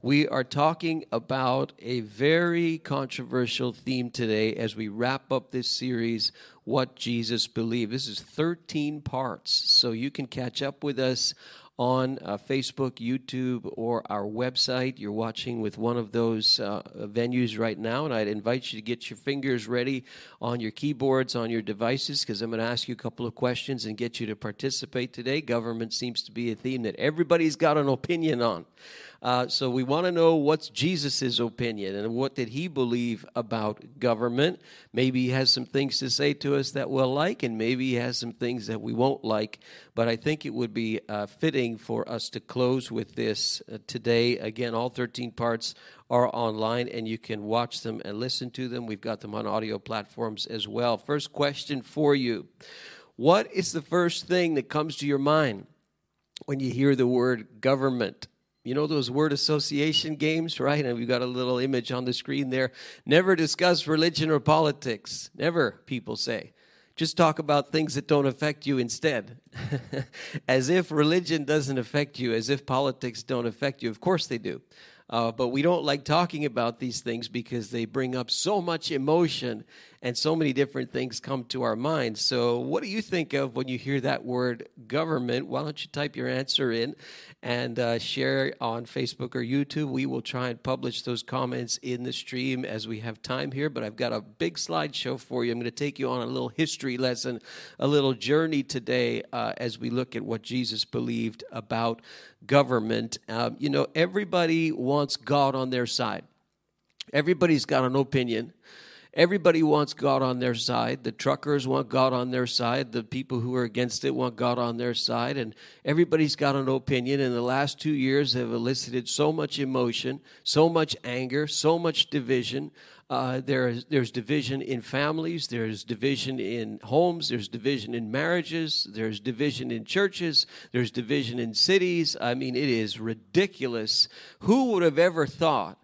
We are talking about a very controversial theme today as we wrap up this series, What Jesus Believed. This is 13 parts, so you can catch up with us on uh, Facebook, YouTube, or our website. You're watching with one of those uh, venues right now, and I'd invite you to get your fingers ready on your keyboards, on your devices, because I'm going to ask you a couple of questions and get you to participate today. Government seems to be a theme that everybody's got an opinion on. Uh, so we want to know what's Jesus' opinion and what did he believe about government. Maybe he has some things to say to us that we'll like, and maybe he has some things that we won't like. But I think it would be uh, fitting for us to close with this uh, today. Again, all 13 parts are online, and you can watch them and listen to them. We've got them on audio platforms as well. First question for you What is the first thing that comes to your mind when you hear the word government? You know those word association games, right? And we've got a little image on the screen there. Never discuss religion or politics. Never, people say. Just talk about things that don't affect you instead. as if religion doesn't affect you, as if politics don't affect you. Of course they do. Uh, but we don't like talking about these things because they bring up so much emotion and so many different things come to our minds. So, what do you think of when you hear that word government? Why don't you type your answer in and uh, share on Facebook or YouTube? We will try and publish those comments in the stream as we have time here. But I've got a big slideshow for you. I'm going to take you on a little history lesson, a little journey today uh, as we look at what Jesus believed about government. Um, you know, everybody wants God on their side. Everybody's got an opinion. Everybody wants God on their side. The truckers want God on their side. The people who are against it want God on their side. And everybody's got an opinion. And the last two years have elicited so much emotion, so much anger, so much division. Uh, there's, there's division in families, there's division in homes, there's division in marriages, there's division in churches, there's division in cities. I mean, it is ridiculous. Who would have ever thought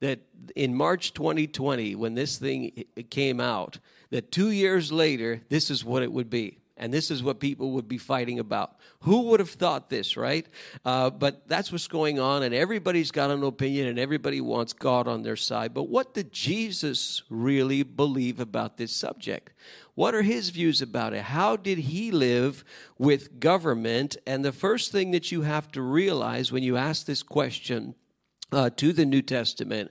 that in March 2020, when this thing came out, that two years later, this is what it would be. And this is what people would be fighting about. Who would have thought this, right? Uh, but that's what's going on, and everybody's got an opinion, and everybody wants God on their side. But what did Jesus really believe about this subject? What are his views about it? How did he live with government? And the first thing that you have to realize when you ask this question uh, to the New Testament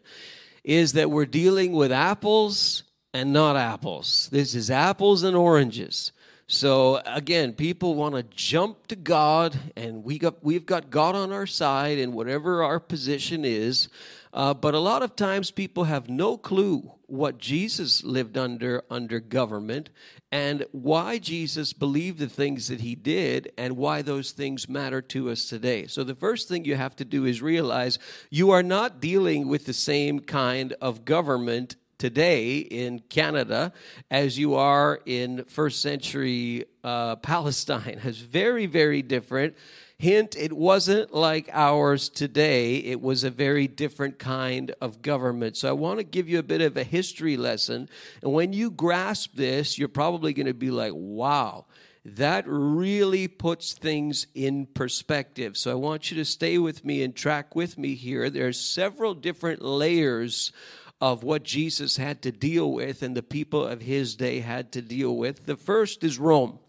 is that we're dealing with apples and not apples. This is apples and oranges. So again, people want to jump to God, and we got we've got God on our side, and whatever our position is. Uh, but a lot of times, people have no clue what Jesus lived under under government, and why Jesus believed the things that he did, and why those things matter to us today. So the first thing you have to do is realize you are not dealing with the same kind of government today in Canada as you are in first century uh, Palestine. It's very, very different. Hint, it wasn't like ours today. It was a very different kind of government. So I want to give you a bit of a history lesson. And when you grasp this, you're probably going to be like, wow, that really puts things in perspective. So I want you to stay with me and track with me here. There are several different layers of what Jesus had to deal with and the people of his day had to deal with. The first is Rome.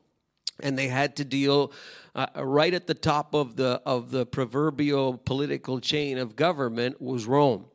And they had to deal uh, right at the top of the of the proverbial political chain of government was Rome.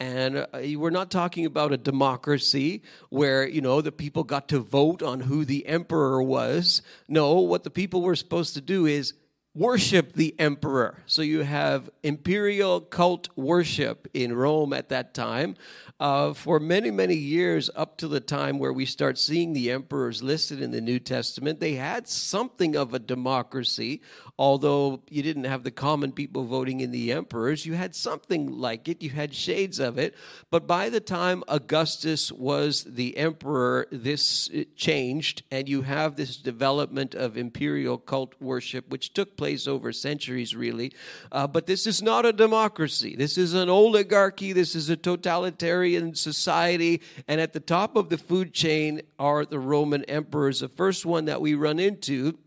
And uh, we're not talking about a democracy where, you know, the people got to vote on who the emperor was. No, what the people were supposed to do is worship the emperor. So you have imperial cult worship in Rome at that time uh, for many, many years up to the time where we start seeing the emperors listed in the New Testament. They had something of a democracy, although you didn't have the common people voting in the emperors. You had something like it, you had shades of it. But by the time Augustus was the emperor, this changed, and you have this development of imperial cult worship, which took place over centuries, really. Uh, but this is not a democracy, this is an oligarchy, this is a totalitarian society, and at the top of the food chain are the Roman emperors. The first one that we run into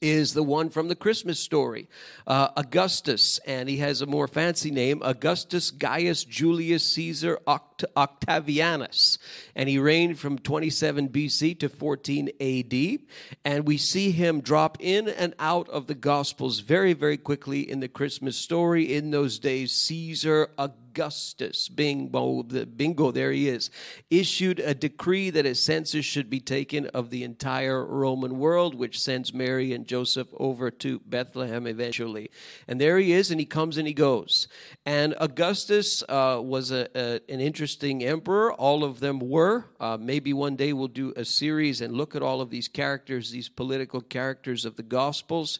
is the one from the Christmas story, uh, Augustus, and he has a more fancy name, Augustus Gaius Julius Caesar Oct- Octavianus, and he reigned from 27 BC to 14 AD, and we see him drop in and out of the Gospels very, very quickly in the Christmas story. In those days, Caesar Augustus Augustus, bingo, bingo, there he is, issued a decree that a census should be taken of the entire Roman world, which sends Mary and Joseph over to Bethlehem eventually. And there he is, and he comes and he goes. And Augustus uh, was a, a, an interesting emperor. All of them were. Uh, maybe one day we'll do a series and look at all of these characters, these political characters of the Gospels.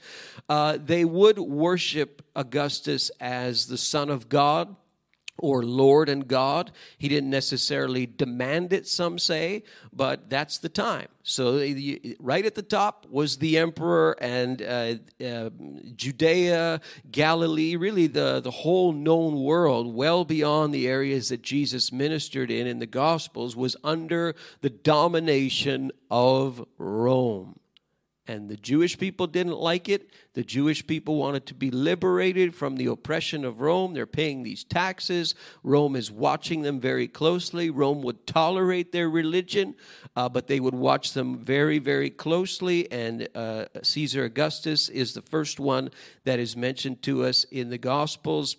Uh, they would worship Augustus as the Son of God or Lord and God. He didn't necessarily demand it, some say, but that's the time. So, right at the top was the emperor and uh, uh, Judea, Galilee, really the, the whole known world, well beyond the areas that Jesus ministered in in the Gospels, was under the domination of Rome. And the Jewish people didn't like it. The Jewish people wanted to be liberated from the oppression of Rome. They're paying these taxes. Rome is watching them very closely. Rome would tolerate their religion, uh, but they would watch them very, very closely. And uh, Caesar Augustus is the first one that is mentioned to us in the Gospels.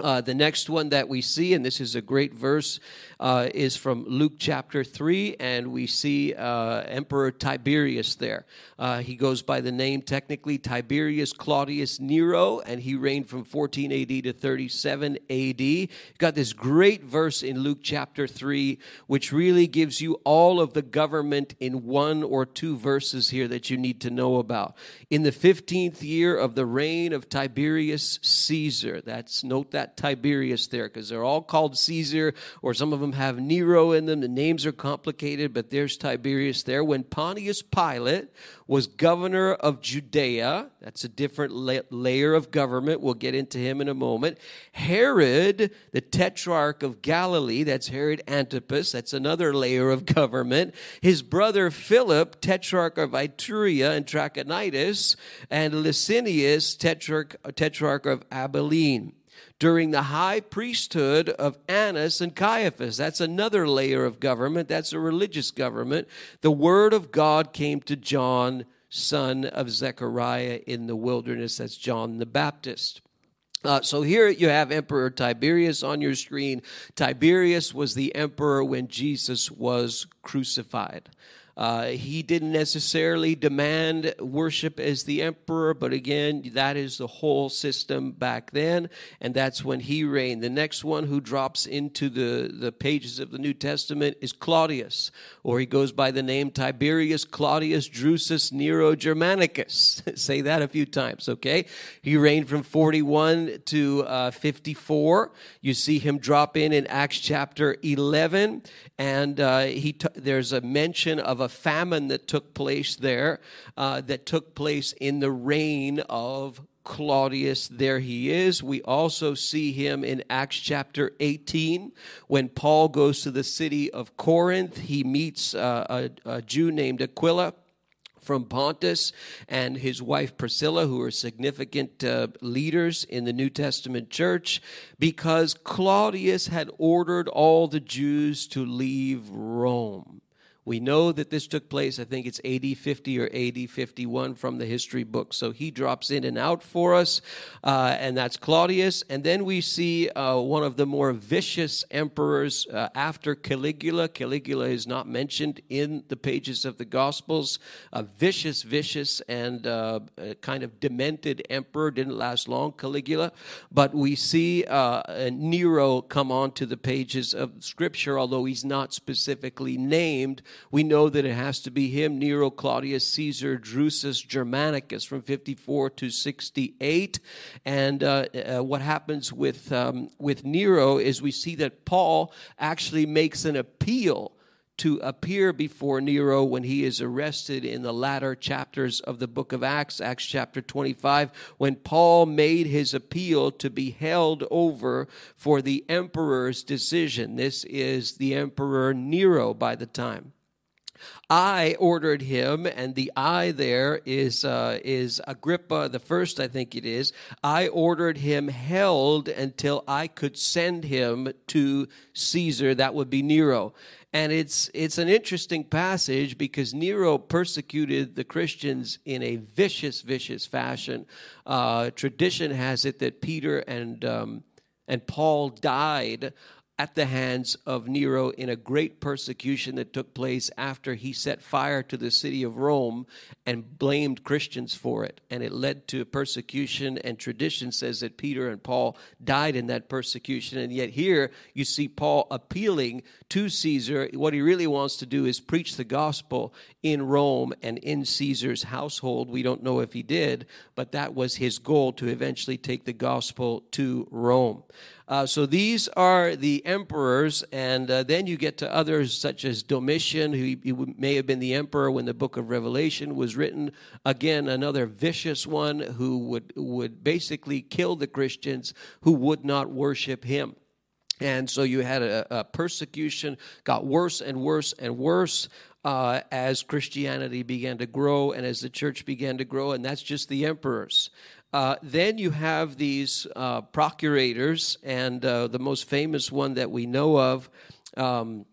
Uh, the next one that we see, and this is a great verse, uh, is from Luke chapter 3, and we see uh, Emperor Tiberius there. Uh, he goes by the name technically Tiberius Claudius Nero, and he reigned from 14 AD to 37 AD. You've got this great verse in Luke chapter 3, which really gives you all of the government in one or two verses here that you need to know about. In the 15th year of the reign of Tiberius Caesar, that's note that Tiberius there, because they're all called Caesar, or some of them have Nero in them. The names are complicated, but there's Tiberius there. When Pontius Pilate was governor of Judea, that's a different la- layer of government. We'll get into him in a moment. Herod, the tetrarch of Galilee, that's Herod Antipas, that's another layer of government. His brother Philip, tetrarch of Iturea and Trachonitis, and Lysanias, tetrarch, tetrarch of Abilene during the high priesthood of Annas and Caiaphas. That's another layer of government, that's a religious government. The word of God came to John, son of Zechariah, in the wilderness. That's John the Baptist. Uh, so here you have Emperor Tiberius on your screen. Tiberius was the emperor when Jesus was crucified. Uh, he didn't necessarily demand worship as the emperor, but again, that is the whole system back then, and that's when he reigned. The next one who drops into the, the pages of the New Testament is Claudius, or he goes by the name Tiberius Claudius Drusus Nero Germanicus. Say that a few times, okay? He reigned from 41 to uh, 54. You see him drop in in Acts chapter 11, and uh, he t- there's a mention of a famine that took place there, uh, that took place in the reign of Claudius. There he is. We also see him in Acts chapter 18 when Paul goes to the city of Corinth. He meets uh, a, a Jew named Aquila from Pontus and his wife Priscilla, who are significant uh, leaders in the New Testament church, because Claudius had ordered all the Jews to leave Rome. We know that this took place, I think it's AD 50 or AD 51 from the history book. So he drops in and out for us, uh, and that's Claudius. And then we see uh, one of the more vicious emperors uh, after Caligula. Caligula is not mentioned in the pages of the Gospels. A vicious, vicious, and uh, kind of demented emperor. Didn't last long, Caligula. But we see uh, Nero come onto the pages of Scripture, although he's not specifically named we know that it has to be him, Nero Claudius Caesar Drusus Germanicus from 54 to 68. And uh, uh, what happens with, um, with Nero is we see that Paul actually makes an appeal to appear before Nero when he is arrested in the latter chapters of the book of Acts, Acts chapter 25, when Paul made his appeal to be held over for the emperor's decision. This is the emperor Nero by the time. I ordered him, and the I there is uh, is Agrippa the first, I think it is. I ordered him held until I could send him to Caesar. That would be Nero. And it's it's an interesting passage because Nero persecuted the Christians in a vicious, vicious fashion. Uh, tradition has it that Peter and um, and Paul died at the hands of Nero in a great persecution that took place after he set fire to the city of Rome and blamed Christians for it. And it led to persecution, and tradition says that Peter and Paul died in that persecution. And yet, here you see Paul appealing to Caesar. What he really wants to do is preach the gospel in Rome and in Caesar's household. We don't know if he did, but that was his goal to eventually take the gospel to Rome. Uh, so these are the emperors, and uh, then you get to others such as Domitian, who he, he may have been the emperor when the book of Revelation was written. Again, another vicious one who would, would basically kill the Christians who would not worship him. And so you had a, a persecution, got worse and worse and worse. Uh, as Christianity began to grow and as the church began to grow, and that's just the emperors. Uh, then you have these uh, procurators, and uh, the most famous one that we know of. Um,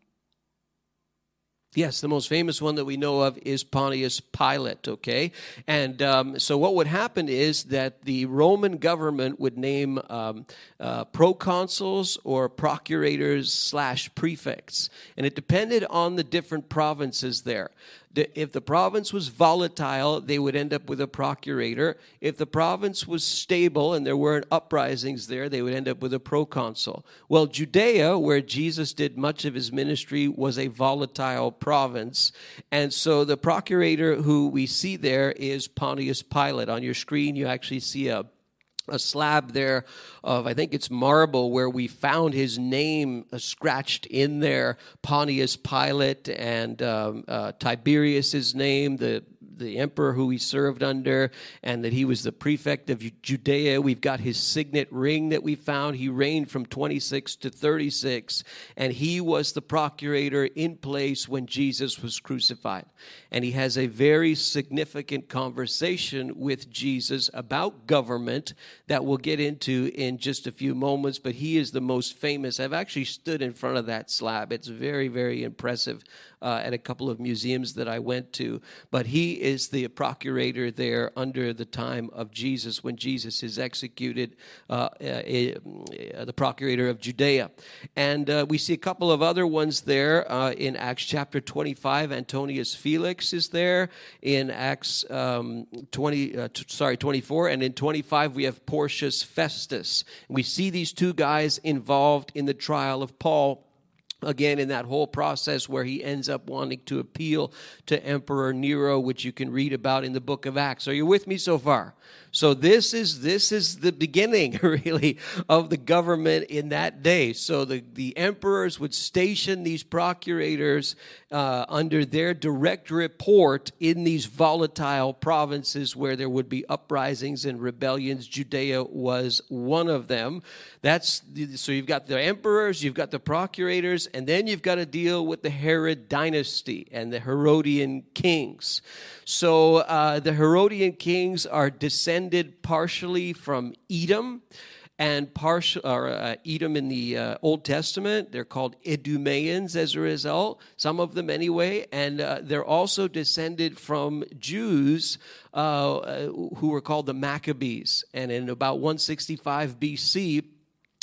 Yes, the most famous one that we know of is Pontius Pilate, okay? And um, so what would happen is that the Roman government would name um, uh, proconsuls or procurators slash prefects. And it depended on the different provinces there if the province was volatile, they would end up with a procurator. If the province was stable and there weren't uprisings there, they would end up with a proconsul. Well, Judea, where Jesus did much of his ministry, was a volatile province. And so the procurator who we see there is Pontius Pilate. On your screen, you actually see a a slab there of I think it's marble where we found his name uh, scratched in there. Pontius Pilate and um, uh, Tiberius's name the the emperor who he served under, and that he was the prefect of Judea. We've got his signet ring that we found. He reigned from 26 to 36, and he was the procurator in place when Jesus was crucified. And he has a very significant conversation with Jesus about government that we'll get into in just a few moments, but he is the most famous. I've actually stood in front of that slab. It's very, very impressive uh, at a couple of museums that I went to. But he is the procurator there under the time of Jesus when Jesus is executed, uh, uh, the procurator of Judea. And uh, we see a couple of other ones there uh, in Acts chapter 25. Antonius Felix is there in Acts um, 20, uh, t- sorry, 24. And in 25, we have Porcius Festus. We see these two guys involved in the trial of Paul again in that whole process where he ends up wanting to appeal to Emperor Nero, which you can read about in the book of Acts. Are you with me so far? So this is this is the beginning really of the government in that day. So the, the emperors would station these procurators uh, under their direct report in these volatile provinces where there would be uprisings and rebellions. Judea was one of them. That's so you've got the emperors, you've got the procurators, and then you've got to deal with the Herod dynasty and the Herodian kings. So uh, the Herodian kings are descended partially from Edom and partial or uh, Edom in the uh, Old Testament. They're called Idumeans as a result, some of them anyway, and uh, they're also descended from Jews uh, uh, who were called the Maccabees. And in about 165 BC,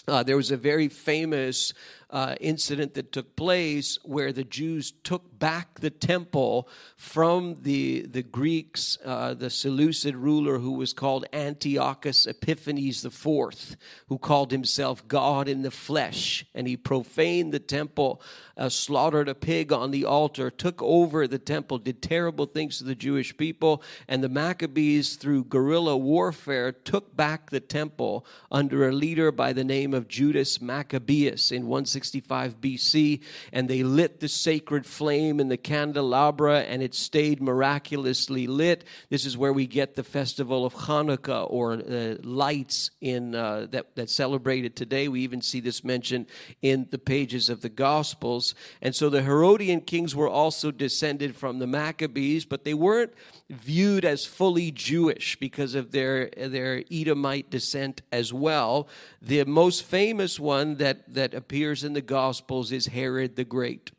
uh, there was a very famous uh, incident that took place where the Jews took back the temple from the, the Greeks, uh, the Seleucid ruler who was called Antiochus Epiphanes IV, who called himself God in the flesh. And he profaned the temple, uh, slaughtered a pig on the altar, took over the temple, did terrible things to the Jewish people. And the Maccabees, through guerrilla warfare, took back the temple under a leader by the name of Judas Maccabeus in 160. 65 BC, and they lit the sacred flame in the candelabra, and it stayed miraculously lit. This is where we get the festival of Hanukkah or uh, lights in uh, that that's celebrated today. We even see this mentioned in the pages of the Gospels, and so the Herodian kings were also descended from the Maccabees, but they weren't viewed as fully Jewish because of their their Edomite descent as well. The most famous one that that appears in the Gospels is Herod the Great.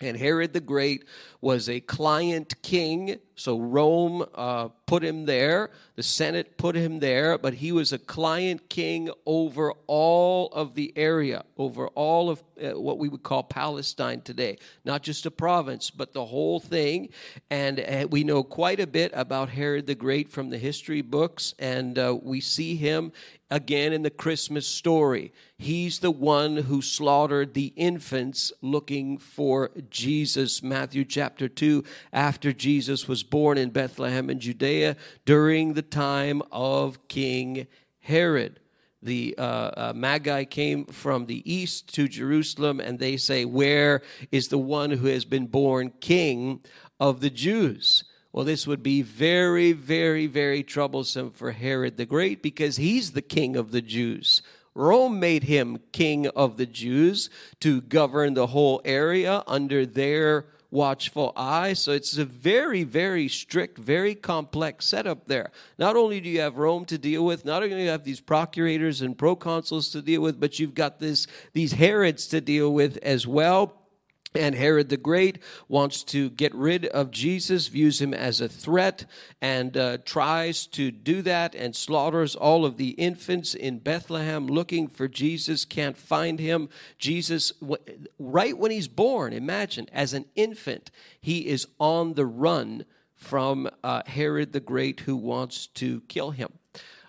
And Herod the Great was a client king, so Rome uh, put him there. The Senate put him there, but he was a client king over all of the area, over all of uh, what we would call Palestine today. Not just a province, but the whole thing. And uh, we know quite a bit about Herod the Great from the history books, and uh, we see him again in the Christmas story. He's the one who slaughtered the infants looking for Jesus. Matthew chapter 2, after Jesus was born in Bethlehem in Judea during the time of King Herod. The uh, uh, Magi came from the east to Jerusalem, and they say, Where is the one who has been born king of the Jews? Well, this would be very, very, very troublesome for Herod the Great because he's the king of the Jews. Rome made him king of the Jews to govern the whole area under their watchful eye. So it's a very, very strict, very complex setup there. Not only do you have Rome to deal with, not only do you have these procurators and proconsuls to deal with, but you've got this these Herods to deal with as well. And Herod the Great wants to get rid of Jesus, views him as a threat, and uh, tries to do that and slaughters all of the infants in Bethlehem looking for Jesus, can't find him. Jesus, right when he's born, imagine, as an infant, he is on the run from uh, Herod the Great who wants to kill him.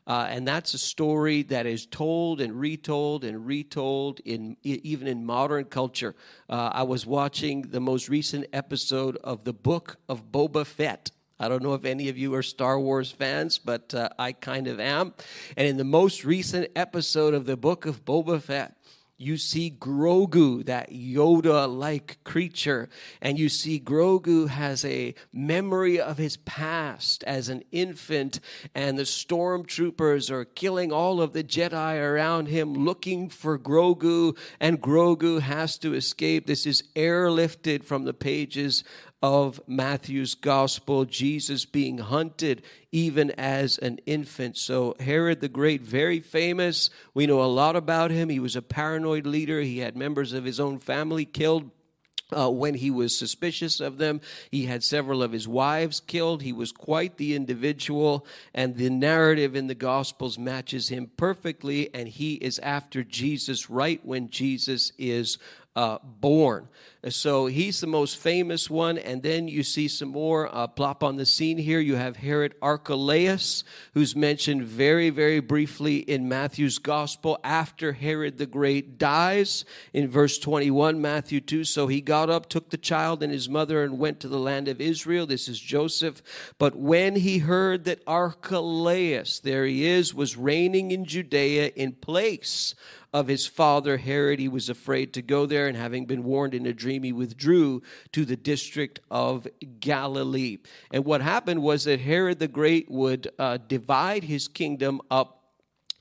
Uh, and that's a story that is told and retold and retold in even in modern culture. Uh, I was watching the most recent episode of the Book of Boba Fett. I don't know if any of you are Star Wars fans, but uh, I kind of am. And in the most recent episode of the Book of Boba Fett, you see Grogu, that Yoda like creature, and you see Grogu has a memory of his past as an infant, and the stormtroopers are killing all of the Jedi around him looking for Grogu, and Grogu has to escape. This is airlifted from the pages of Matthew's gospel, Jesus being hunted even as an infant. So, Herod the Great, very famous. We know a lot about him. He was a paranoid leader, he had members of his own family killed. Uh, when he was suspicious of them, he had several of his wives killed. He was quite the individual, and the narrative in the Gospels matches him perfectly. And he is after Jesus right when Jesus is uh, born. So he's the most famous one. And then you see some more uh, plop on the scene here. You have Herod Archelaus, who's mentioned very, very briefly in Matthew's gospel after Herod the Great dies in verse 21, Matthew 2. So he got up, took the child and his mother, and went to the land of Israel. This is Joseph. But when he heard that Archelaus, there he is, was reigning in Judea in place of his father Herod, he was afraid to go there, and having been warned in a dream, he withdrew to the district of Galilee. And what happened was that Herod the Great would uh, divide his kingdom up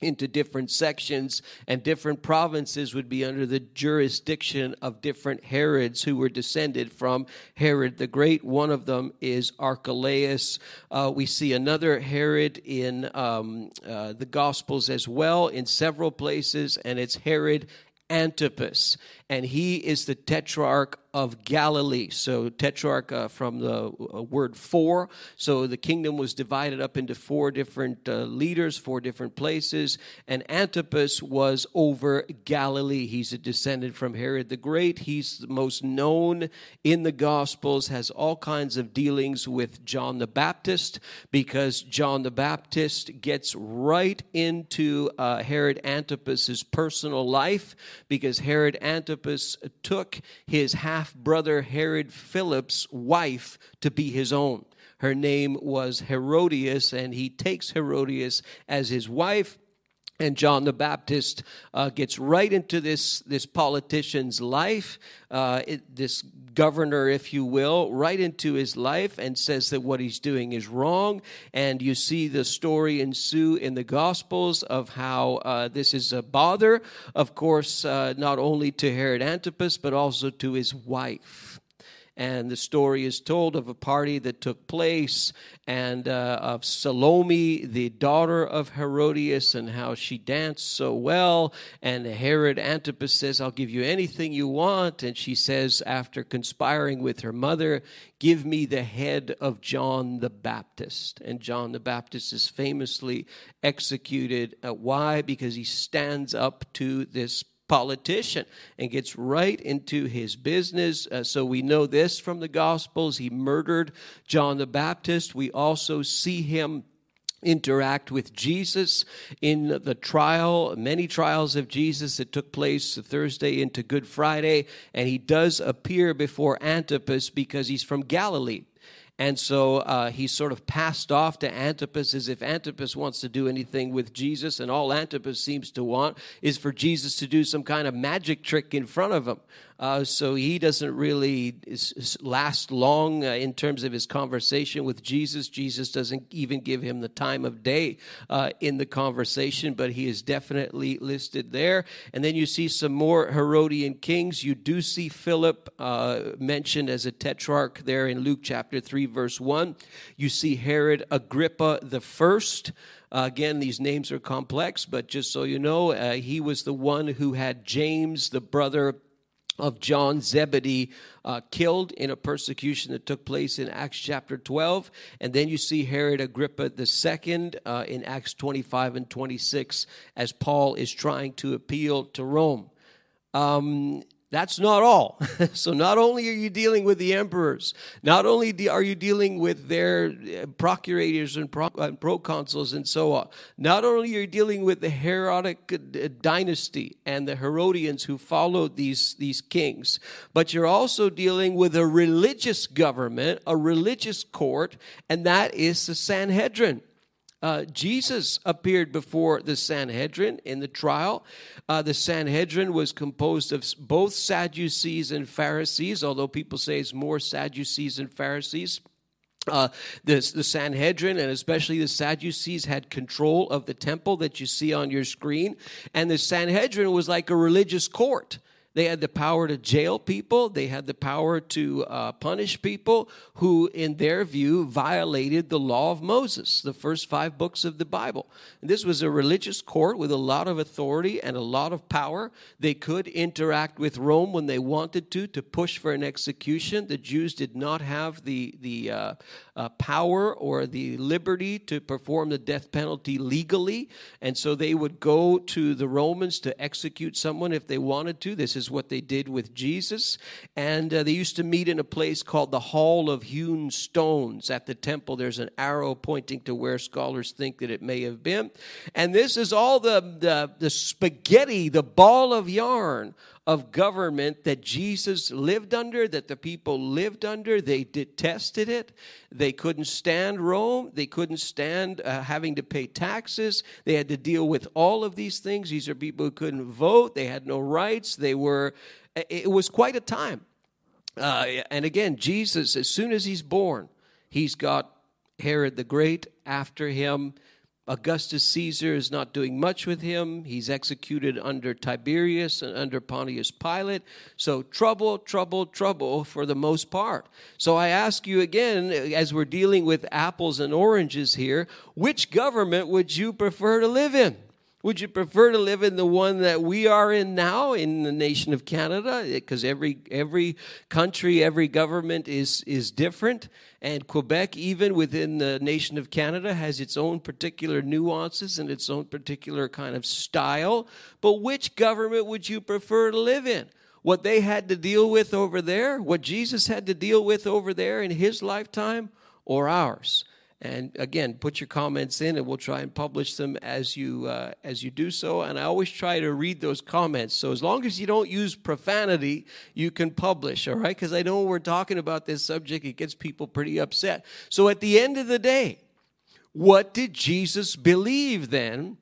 into different sections, and different provinces would be under the jurisdiction of different Herods who were descended from Herod the Great. One of them is Archelaus. Uh, we see another Herod in um, uh, the Gospels as well, in several places, and it's Herod Antipas, and he is the tetrarch of Galilee. So, tetrarch uh, from the uh, word four. So, the kingdom was divided up into four different uh, leaders, four different places, and Antipas was over Galilee. He's a descendant from Herod the Great. He's the most known in the Gospels, has all kinds of dealings with John the Baptist, because John the Baptist gets right into uh, Herod Antipas's personal life, because Herod Antipas took his half half brother Herod Philip's wife to be his own. Her name was Herodias, and he takes Herodias as his wife and John the Baptist uh, gets right into this this politician's life, uh, it, this governor, if you will, right into his life, and says that what he's doing is wrong. And you see the story ensue in the Gospels of how uh, this is a bother, of course, uh, not only to Herod Antipas but also to his wife and the story is told of a party that took place and uh, of Salome, the daughter of Herodias, and how she danced so well. And Herod Antipas says, I'll give you anything you want. And she says, after conspiring with her mother, Give me the head of John the Baptist. And John the Baptist is famously executed. Uh, why? Because he stands up to this politician and gets right into his business. Uh, so we know this from the Gospels. He murdered John the Baptist. We also see him interact with Jesus in the trial, many trials of Jesus that took place Thursday into Good Friday. And he does appear before Antipas because he's from Galilee. And so uh, he sort of passed off to Antipas as if Antipas wants to do anything with Jesus, and all Antipas seems to want is for Jesus to do some kind of magic trick in front of him. Uh, so he doesn't really last long uh, in terms of his conversation with Jesus. Jesus doesn't even give him the time of day uh, in the conversation, but he is definitely listed there. And then you see some more Herodian kings. You do see Philip uh, mentioned as a tetrarch there in Luke chapter 3, verse 1. You see Herod Agrippa the first. Uh, again, these names are complex, but just so you know, uh, he was the one who had James, the brother of John Zebedee uh, killed in a persecution that took place in Acts chapter 12. And then you see Herod Agrippa II uh, in Acts 25 and 26 as Paul is trying to appeal to Rome. Um, that's not all. so, not only are you dealing with the emperors, not only are you dealing with their uh, procurators and, pro- and proconsuls and so on, not only are you dealing with the Herodic uh, dynasty and the Herodians who followed these, these kings, but you're also dealing with a religious government, a religious court, and that is the Sanhedrin. Uh, Jesus appeared before the Sanhedrin in the trial. Uh, the Sanhedrin was composed of both Sadducees and Pharisees, although people say it's more Sadducees and Pharisees. Uh, the, the Sanhedrin and especially the Sadducees had control of the temple that you see on your screen. And the Sanhedrin was like a religious court. They had the power to jail people. They had the power to uh, punish people who, in their view, violated the law of Moses, the first five books of the Bible. And this was a religious court with a lot of authority and a lot of power. They could interact with Rome when they wanted to, to push for an execution. The Jews did not have the, the uh, uh, power or the liberty to perform the death penalty legally. And so they would go to the Romans to execute someone if they wanted to. This is what they did with Jesus. And uh, they used to meet in a place called the Hall of Hewn Stones at the temple. There's an arrow pointing to where scholars think that it may have been. And this is all the, the, the spaghetti, the ball of yarn of government that Jesus lived under, that the people lived under. They detested it. They couldn't stand Rome. They couldn't stand uh, having to pay taxes. They had to deal with all of these things. These are people who couldn't vote. They had no rights. They were, it was quite a time. Uh, and again, Jesus, as soon as he's born, he's got Herod the Great after him. Augustus Caesar is not doing much with him. He's executed under Tiberius and under Pontius Pilate. So, trouble, trouble, trouble for the most part. So, I ask you again, as we're dealing with apples and oranges here, which government would you prefer to live in? Would you prefer to live in the one that we are in now in the nation of Canada? Eh, because every every country, every government is is different, and Quebec, even within the nation of Canada, has its own particular nuances and its own particular kind of style. But which government would you prefer to live in? What they had to deal with over there, what Jesus had to deal with over there in his lifetime, or ours? And again, put your comments in, and we'll try and publish them as you uh, as you do so. And I always try to read those comments. So as long as you don't use profanity, you can publish. All right? Because I know we're talking about this subject, it gets people pretty upset. So at the end of the day, what did Jesus believe then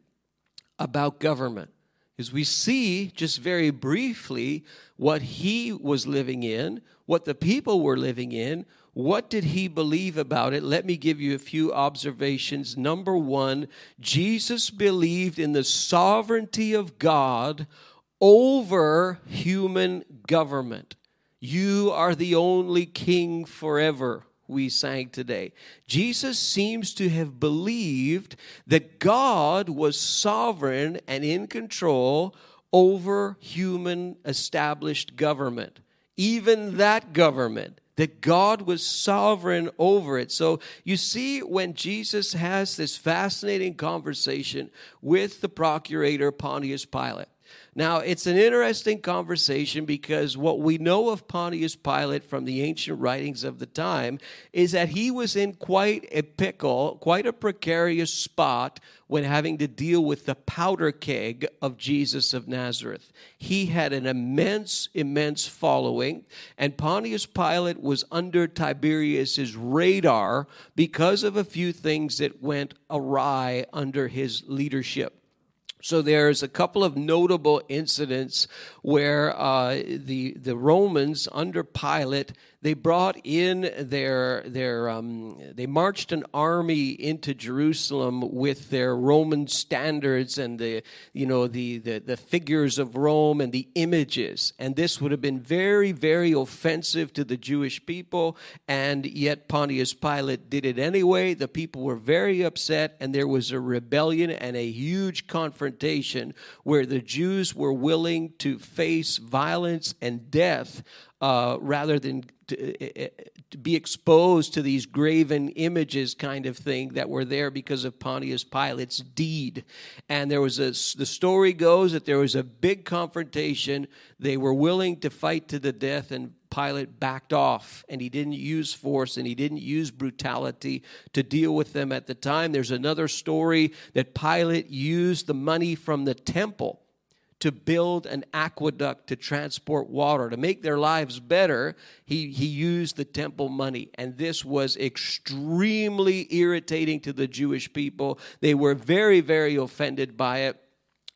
about government. Because we see just very briefly what he was living in, what the people were living in, what did he believe about it? Let me give you a few observations. Number one, Jesus believed in the sovereignty of God over human government. You are the only king forever, we sang today. Jesus seems to have believed that God was sovereign and in control over human established government. Even that government that God was sovereign over it. So you see, when Jesus has this fascinating conversation with the procurator Pontius Pilate, now, it's an interesting conversation because what we know of Pontius Pilate from the ancient writings of the time is that he was in quite a pickle, quite a precarious spot when having to deal with the powder keg of Jesus of Nazareth. He had an immense, immense following, and Pontius Pilate was under Tiberius's radar because of a few things that went awry under his leadership. So there's a couple of notable incidents where uh, the the Romans under Pilate they brought in their their um, they marched an army into Jerusalem with their Roman standards and the you know the, the the figures of Rome and the images. And this would have been very very offensive to the Jewish people and yet Pontius Pilate did it anyway. The people were very upset and there was a rebellion and a huge confrontation where the Jews were willing to face violence and death uh, rather than to, uh, to, be exposed to these graven images kind of thing that were there because of Pontius Pilate's deed. And there was a, the story goes that there was a big confrontation. They were willing to fight to the death, and Pilate backed off and he didn't use force and he didn't use brutality to deal with them at the time. There's another story that Pilate used the money from the temple to build an aqueduct to transport water to make their lives better he, he used the temple money and this was extremely irritating to the jewish people they were very very offended by it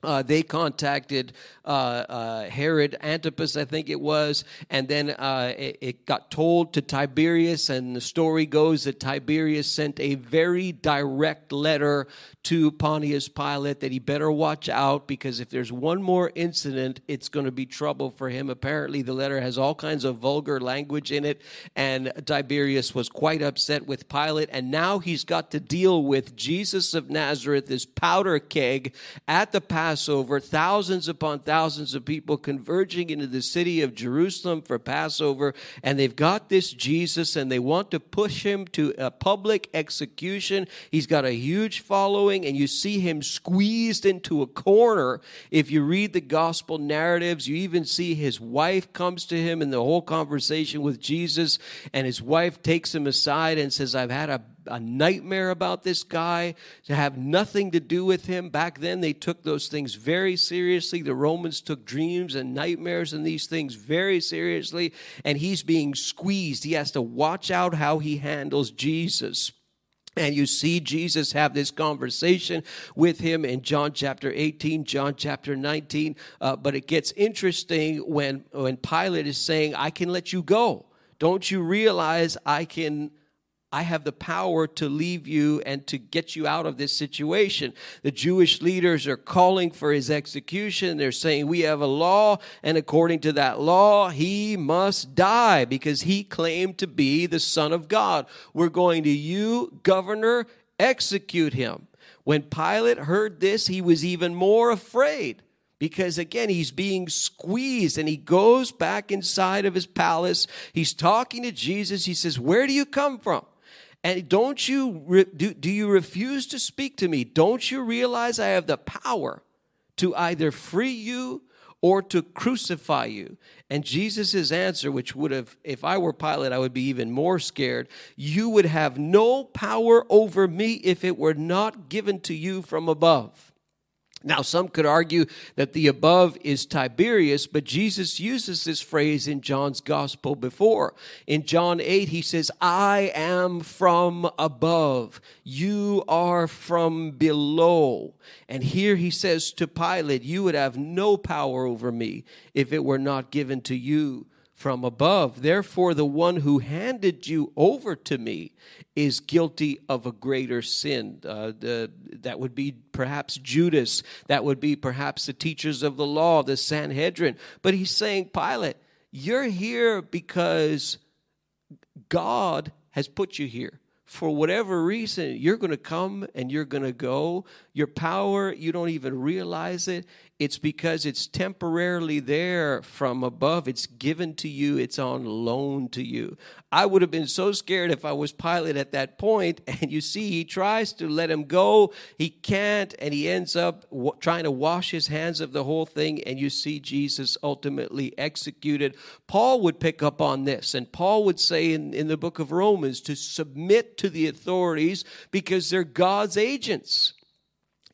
uh, they contacted uh, uh, Herod Antipas, I think it was, and then uh, it, it, got told to Tiberius. And the story goes that Tiberius sent a very direct letter to Pontius Pilate that he better watch out because if there's one more incident, it's going to be trouble for him. Apparently, the letter has all kinds of vulgar language in it, and Tiberius was quite upset with Pilate. And now he's got to deal with Jesus of Nazareth, this powder keg at the Passover, thousands upon thousands of people converging into the city of Jerusalem for Passover, and they've got this Jesus and they want to push him to a public execution. He's got a huge following and you see him squeezed into a corner. If you read the gospel narratives, you even see his wife comes to him in the whole conversation with Jesus, and his wife takes him aside and says, I've had a a nightmare about this guy, to have nothing to do with him. Back then, they took those things very seriously. The Romans took dreams and nightmares and these things very seriously, and he's being squeezed. He has to watch out how he handles Jesus. And you see Jesus have this conversation with him in John chapter 18, John chapter 19. Uh, but it gets interesting when, when Pilate is saying, I can let you go. Don't you realize I can I have the power to leave you and to get you out of this situation. The Jewish leaders are calling for his execution. They're saying, We have a law, and according to that law, he must die because he claimed to be the Son of God. We're going to you, governor, execute him. When Pilate heard this, he was even more afraid because again he's being squeezed and he goes back inside of his palace he's talking to jesus he says where do you come from and don't you do, do you refuse to speak to me? Don't you realize I have the power to either free you or to crucify you? And Jesus' answer, which would have, if I were Pilate, I would be even more scared. You would have no power over me if it were not given to you from above. Now, some could argue that the above is Tiberius, but Jesus uses this phrase in John's gospel before. In John 8, he says, I am from above, you are from below. And here he says to Pilate, You would have no power over me if it were not given to you from above. Therefore, the one who handed you over to me is guilty of a greater sin. Uh, the, that would be perhaps Judas. That would be perhaps the teachers of the law, the Sanhedrin. But he's saying, Pilate, you're here because God has put you here for whatever reason, you're going to come and you're going to go. Your power, you don't even realize it. It's because it's temporarily there from above. It's given to you, it's on loan to you. I would have been so scared if I was Pilate at that point. And you see, he tries to let him go. He can't, and he ends up trying to wash his hands of the whole thing. And you see Jesus ultimately executed. Paul would pick up on this, and Paul would say in, in the book of Romans to submit to the authorities because they're God's agents.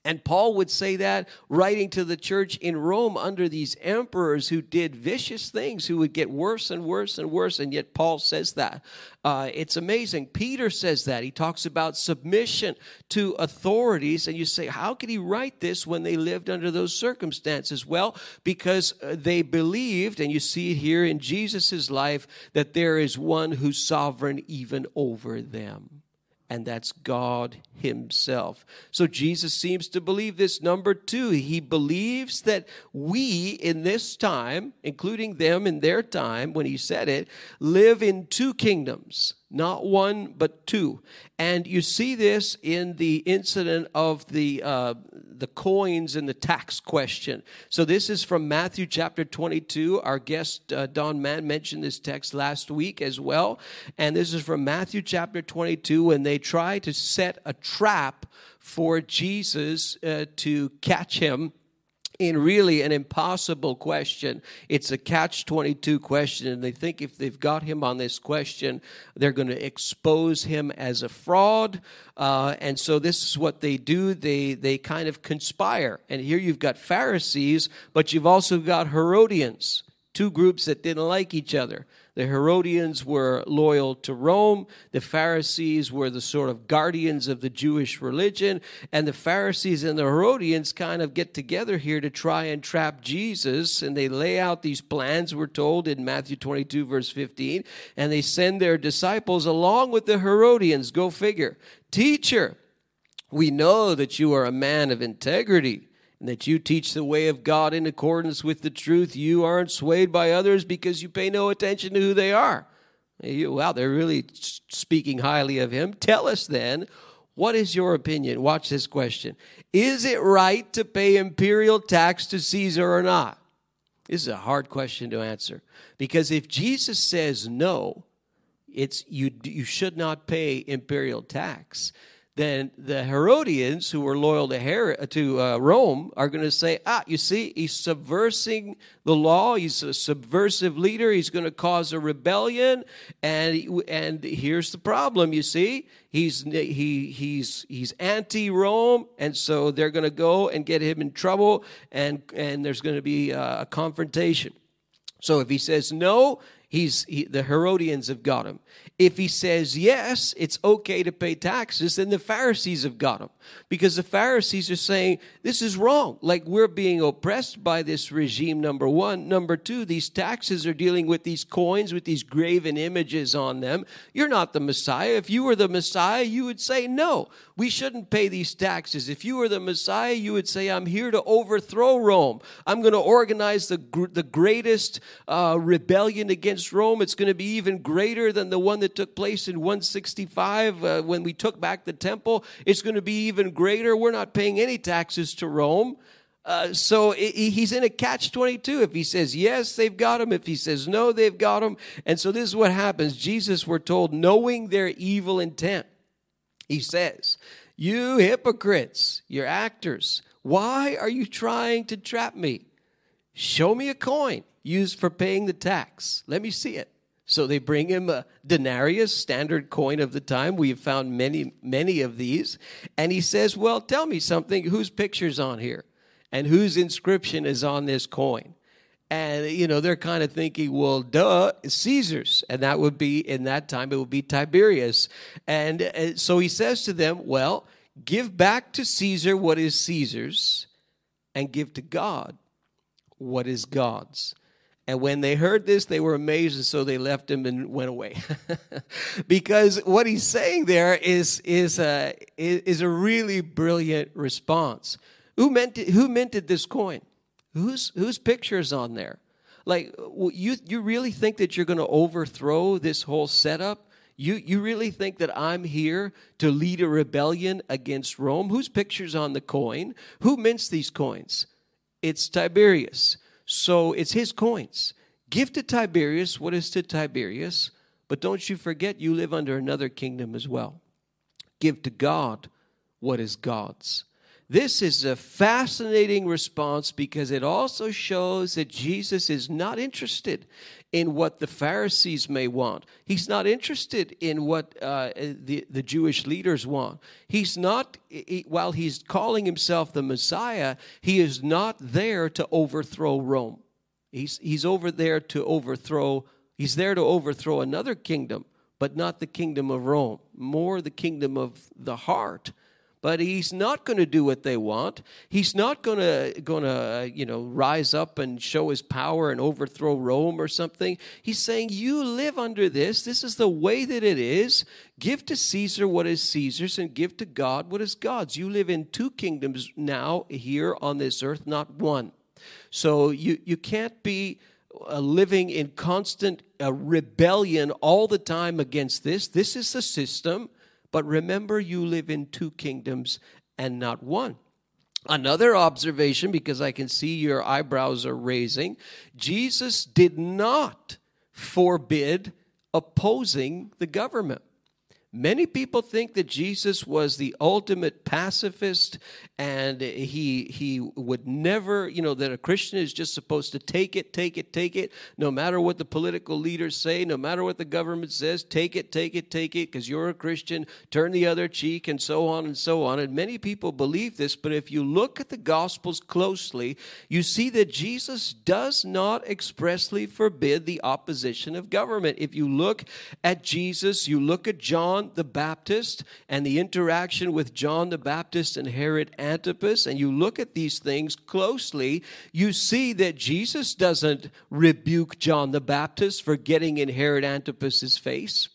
And Paul would say that writing to the church in Rome under these emperors who did vicious things, who would get worse and worse and worse. And yet Paul says that. Uh, it's amazing. Peter says that. He talks about submission to authorities. And you say, how could he write this when they lived under those circumstances? Well, because uh, they believed, and you see it here in Jesus' life, that there is one who's sovereign even over them and that's God Himself. So Jesus seems to believe this. Number two, He believes that we in this time, including them in their time when He said it, live in two kingdoms not one but two. And you see this in the incident of the uh, the coins and the tax question. So this is from matthew chapter 22 our guest uh, don mann mentioned this text last week as well. And this is from matthew chapter 22 when they try to set a trap for jesus uh, to catch him in really an impossible question. It's a catch 22 question, and they think if they've got him on this question, they're going to expose him as a fraud. Uh, and so this is what they do they, they kind of conspire. And here you've got Pharisees, but you've also got Herodians, two groups that didn't like each other. The Herodians were loyal to Rome. The Pharisees were the sort of guardians of the Jewish religion. And the Pharisees and the Herodians kind of get together here to try and trap Jesus. And they lay out these plans, we're told in Matthew 22, verse 15. And they send their disciples along with the Herodians. Go figure. Teacher, we know that you are a man of integrity and that you teach the way of God in accordance with the truth. You aren't swayed by others because you pay no attention to who they are. You, wow, they're really speaking highly of him. Tell us then, what is your opinion? Watch this question. Is it right to pay imperial tax to Caesar or not? This is a hard question to answer because if Jesus says no, it's you you should not pay imperial tax then the Herodians, who were loyal to, Herod, to uh, Rome, are going to say, ah, you see, he's subversing the law. He's a subversive leader. He's going to cause a rebellion. And, and here's the problem, you see. He's, he, he's, he's anti-Rome, and so they're going to go and get him in trouble, and, and there's going to be a confrontation. So if he says no, he's he, the Herodians have got him. If he says yes, it's okay to pay taxes, then the Pharisees have got him. Because the Pharisees are saying, this is wrong. Like we're being oppressed by this regime, number one. Number two, these taxes are dealing with these coins with these graven images on them. You're not the Messiah. If you were the Messiah, you would say, no, we shouldn't pay these taxes. If you were the Messiah, you would say, I'm here to overthrow Rome. I'm going to organize the, the greatest uh, rebellion against Rome. It's going to be even greater than the one that took place in 165 uh, when we took back the temple. It's going to be even greater. We're not paying any taxes to Rome. Uh, so he's in a catch 22. If he says yes, they've got him. If he says no, they've got him. And so this is what happens. Jesus, we're told, knowing their evil intent, he says, You hypocrites, you're actors, why are you trying to trap me? Show me a coin used for paying the tax. Let me see it. So they bring him a denarius, standard coin of the time. We have found many, many of these. And he says, Well, tell me something. Whose picture's on here? And whose inscription is on this coin? And, you know, they're kind of thinking, well, duh, Caesar's. And that would be, in that time, it would be Tiberius. And, and uh, so he says to them, well, give back to Caesar what is Caesar's, and give to God what is God's. And when they heard this, they were amazed, and so they left him and went away. because what he's saying there is, is, uh, a, is a really brilliant response. Who, minted, who minted this coin? Whose, whose picture is on there? Like, you, you really think that you're going to overthrow this whole setup? You, you really think that I'm here to lead a rebellion against Rome? Whose picture's on the coin? Who mints these coins? It's Tiberius. So it's his coins. Give to Tiberius what is to Tiberius, but don't you forget you live under another kingdom as well. Give to God what is God's. This is a fascinating response because it also shows that Jesus is not interested in what the Pharisees may want. He's not interested in what uh, the, the Jewish leaders want. He's not, he, while he's calling himself the Messiah, he is not there to overthrow Rome. He's, he's over there to overthrow, he's there to overthrow another kingdom, but not the kingdom of Rome, more the kingdom of the heart but he's not going to do what they want. He's not going to going to you know rise up and show his power and overthrow Rome or something. He's saying you live under this. This is the way that it is. Give to Caesar what is Caesar's and give to God what is God's. You live in two kingdoms now here on this earth, not one. So you you can't be uh, living in constant uh, rebellion all the time against this. This is the system. But remember, you live in two kingdoms and not one. Another observation, because I can see your eyebrows are raising Jesus did not forbid opposing the government. Many people think that Jesus was the ultimate pacifist and he he would never, you know, that a Christian is just supposed to take it, take it, take it, no matter what the political leaders say, no matter what the government says, take it, take it, take it, because you're a Christian, turn the other cheek, and so on and so on. And many people believe this, but if you look at the Gospels closely, you see that Jesus does not expressly forbid the opposition of government. If you look at Jesus, you look at John, The Baptist and the interaction with John the Baptist and Herod Antipas, and you look at these things closely, you see that Jesus doesn't rebuke John the Baptist for getting in Herod Antipas's face.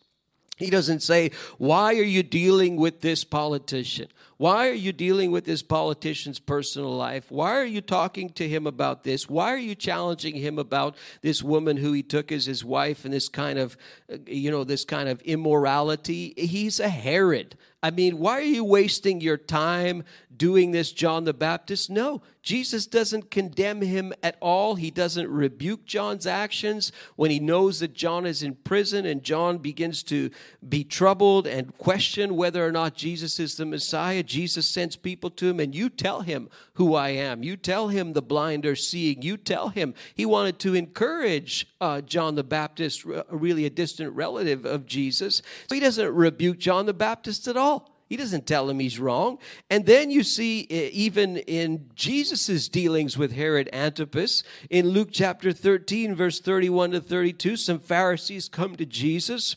He doesn't say, Why are you dealing with this politician? Why are you dealing with this politician's personal life? Why are you talking to him about this? Why are you challenging him about this woman who he took as his wife and this kind of, uh, you know, this kind of immorality? He's a Herod. I mean, why are you wasting your time doing this, John the Baptist? No, Jesus doesn't condemn him at all. He doesn't rebuke John's actions when he knows that John is in prison and John begins to be troubled and question whether or not Jesus is the Messiah. Jesus sends people to him, and you tell him who I am. You tell him the blind are seeing. You tell him. He wanted to encourage uh, John the Baptist, really a distant relative of Jesus. So he doesn't rebuke John the Baptist at all. He doesn't tell him he's wrong. And then you see, even in Jesus' dealings with Herod Antipas, in Luke chapter 13, verse 31 to 32, some Pharisees come to Jesus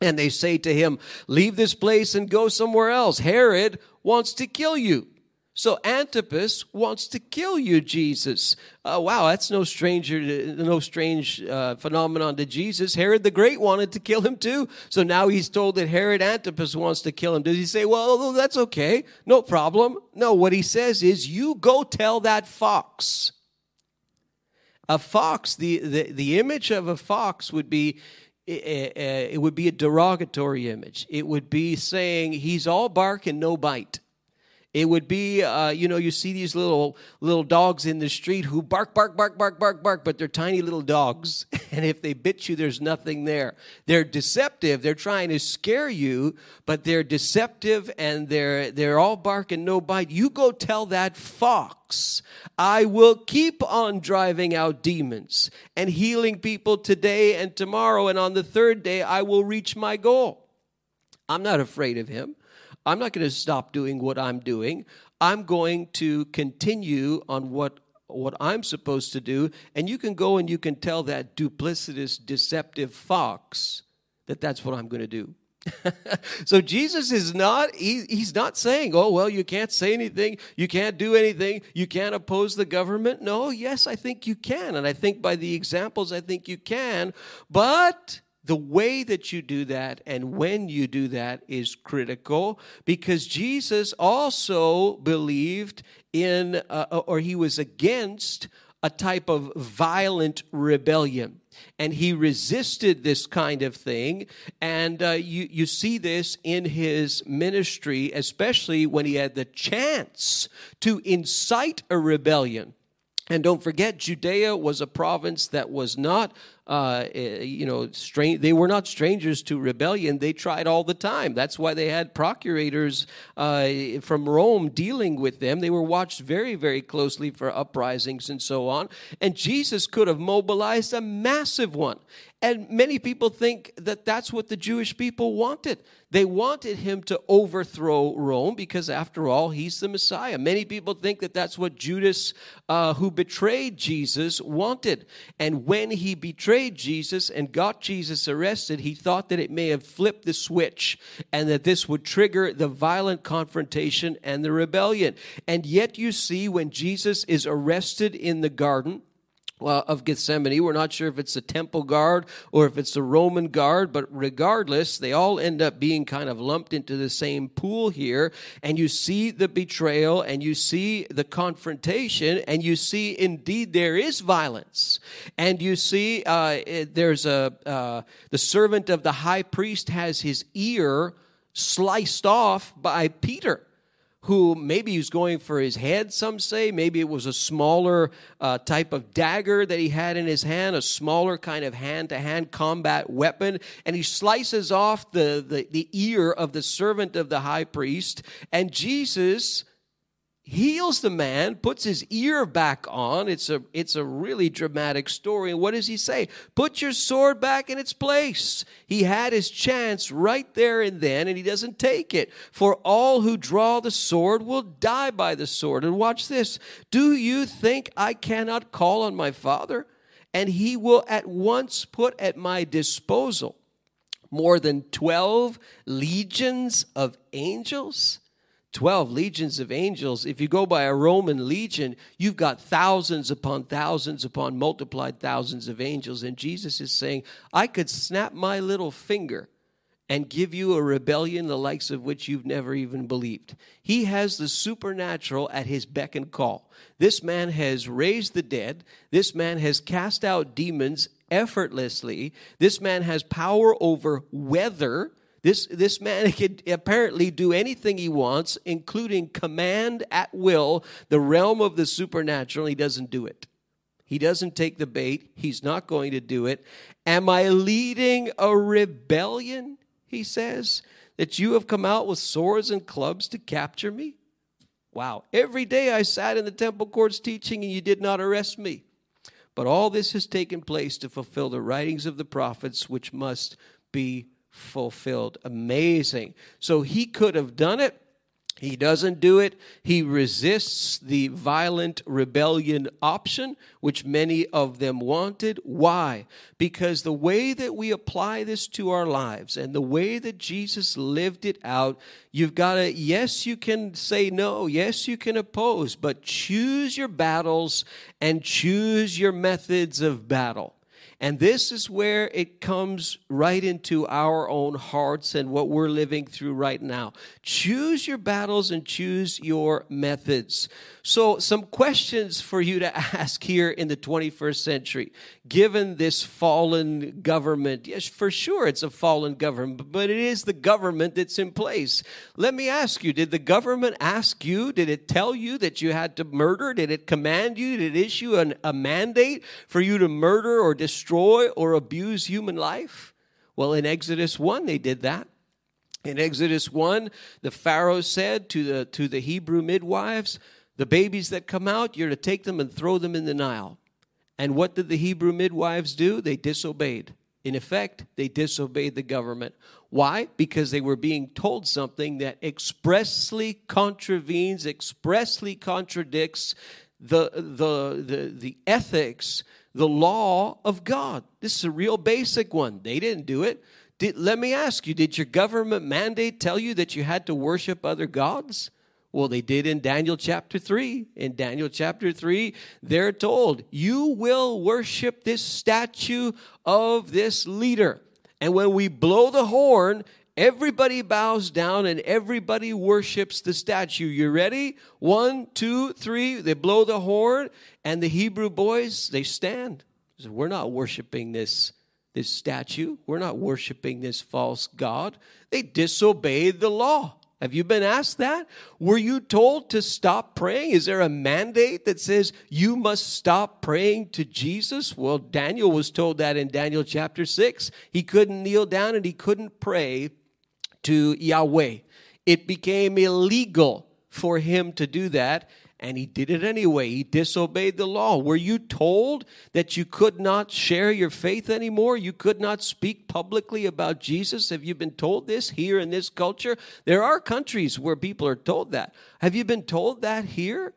and they say to him, Leave this place and go somewhere else. Herod wants to kill you. So Antipas wants to kill you, Jesus. Uh, wow, that's no stranger, to, no strange uh, phenomenon to Jesus. Herod the Great wanted to kill him too. So now he's told that Herod Antipas wants to kill him. Does he say, "Well, that's okay, no problem"? No. What he says is, "You go tell that fox." A fox, the the, the image of a fox would be it would be a derogatory image. It would be saying he's all bark and no bite. It would be, uh, you know, you see these little little dogs in the street who bark, bark, bark, bark, bark, bark, but they're tiny little dogs, and if they bit you, there's nothing there. They're deceptive. They're trying to scare you, but they're deceptive, and they're they're all bark and no bite. You go tell that fox, I will keep on driving out demons and healing people today and tomorrow, and on the third day I will reach my goal. I'm not afraid of him. I'm not going to stop doing what I'm doing. I'm going to continue on what what I'm supposed to do, and you can go and you can tell that duplicitous, deceptive fox that that's what I'm going to do. so Jesus is not he, he's not saying, "Oh, well, you can't say anything, you can't do anything, you can't oppose the government." No, yes, I think you can, and I think by the examples I think you can, but the way that you do that and when you do that is critical because Jesus also believed in, uh, or he was against a type of violent rebellion. And he resisted this kind of thing. And uh, you, you see this in his ministry, especially when he had the chance to incite a rebellion. And don't forget, Judea was a province that was not uh, eh, you know. They were not strangers to rebellion. They tried all the time. That's why they had procurators uh, from Rome dealing with them. They were watched very, very closely for uprisings and so on. And Jesus could have mobilized a massive one. And many people think that that's what the Jewish people wanted. They wanted him to overthrow Rome because, after all, he's the Messiah. Many people think that that's what Judas, uh, who betrayed Jesus, wanted. And when he betrayed Jesus and got Jesus arrested, he thought that it may have flipped the switch and that this would trigger the violent confrontation and the rebellion. And yet, you see, when Jesus is arrested in the garden, of Gethsemane. We're not sure if it's the temple guard or if it's the Roman guard, but regardless, they all end up being kind of lumped into the same pool here. And you see the betrayal and you see the confrontation and you see indeed there is violence. And you see uh, there's a, uh, the servant of the high priest has his ear sliced off by Peter who maybe he's going for his head, some say. Maybe it was a smaller uh, type of dagger that he had in his hand, a smaller kind of hand to hand combat weapon. And he slices off the, the, the ear of the servant of the high priest. And Jesus heals the man, puts his ear back on. It's a it's a really dramatic story. And what does he say? Put your sword back in its place. He had his chance right there and then, and he doesn't take it. For all who draw the sword will die by the sword. And watch this. Do you think I cannot call on my father? And he will at once put at my disposal more than 12 legions of angels? 12 legions of angels. If you go by a Roman legion, you've got thousands upon thousands upon multiplied thousands of angels. And Jesus is saying, I could snap my little finger and give you a rebellion the likes of which you've never even believed. He has the supernatural at his beck and call. This man has raised the dead, this man has cast out demons effortlessly, this man has power over weather this, this man can apparently do anything he wants, including command at will the realm of the supernatural. He doesn't do it. He doesn't take the bait. He's not going to do it. Am I leading a rebellion? He says, that you have come out with swords and clubs to capture me? Wow. Every day I sat in the temple courts teaching, and you did not arrest me. But all this has taken place to fulfill the writings of the prophets, which must be fulfilled. Amazing. So he could have done it. He doesn't do it. He resists the violent rebellion option, which many of them wanted. Why? Because the way that we apply this to our lives and the way that Jesus lived it out, you've got to, yes, you can say no, yes, you can oppose, but choose your battles and choose your methods of battle. And this is where it comes right into our own hearts and what we're living through right now. Choose your battles and choose your methods. So, some questions for you to ask here in the 21st century. Given this fallen government, yes, for sure it's a fallen government, but it is the government that's in place. Let me ask you did the government ask you? Did it tell you that you had to murder? Did it command you? Did it issue an, a mandate for you to murder or destroy or abuse human life? Well, in Exodus 1, they did that. In Exodus 1, the Pharaoh said to the, to the Hebrew midwives, the babies that come out, you're to take them and throw them in the Nile. And what did the Hebrew midwives do? They disobeyed. In effect, they disobeyed the government. Why? Because they were being told something that expressly contravenes, expressly contradicts the, the, the, the ethics, the law of God. This is a real basic one. They didn't do it. Did, let me ask you did your government mandate tell you that you had to worship other gods? Well, they did in Daniel chapter 3. In Daniel chapter 3, they're told, You will worship this statue of this leader. And when we blow the horn, everybody bows down and everybody worships the statue. You ready? One, two, three. They blow the horn, and the Hebrew boys, they stand. We're not worshiping this, this statue. We're not worshiping this false God. They disobeyed the law. Have you been asked that? Were you told to stop praying? Is there a mandate that says you must stop praying to Jesus? Well, Daniel was told that in Daniel chapter 6. He couldn't kneel down and he couldn't pray to Yahweh. It became illegal for him to do that and he did it anyway. He disobeyed the law. Were you told that you could not share your faith anymore? You could not speak publicly about Jesus? Have you been told this here in this culture? There are countries where people are told that. Have you been told that here?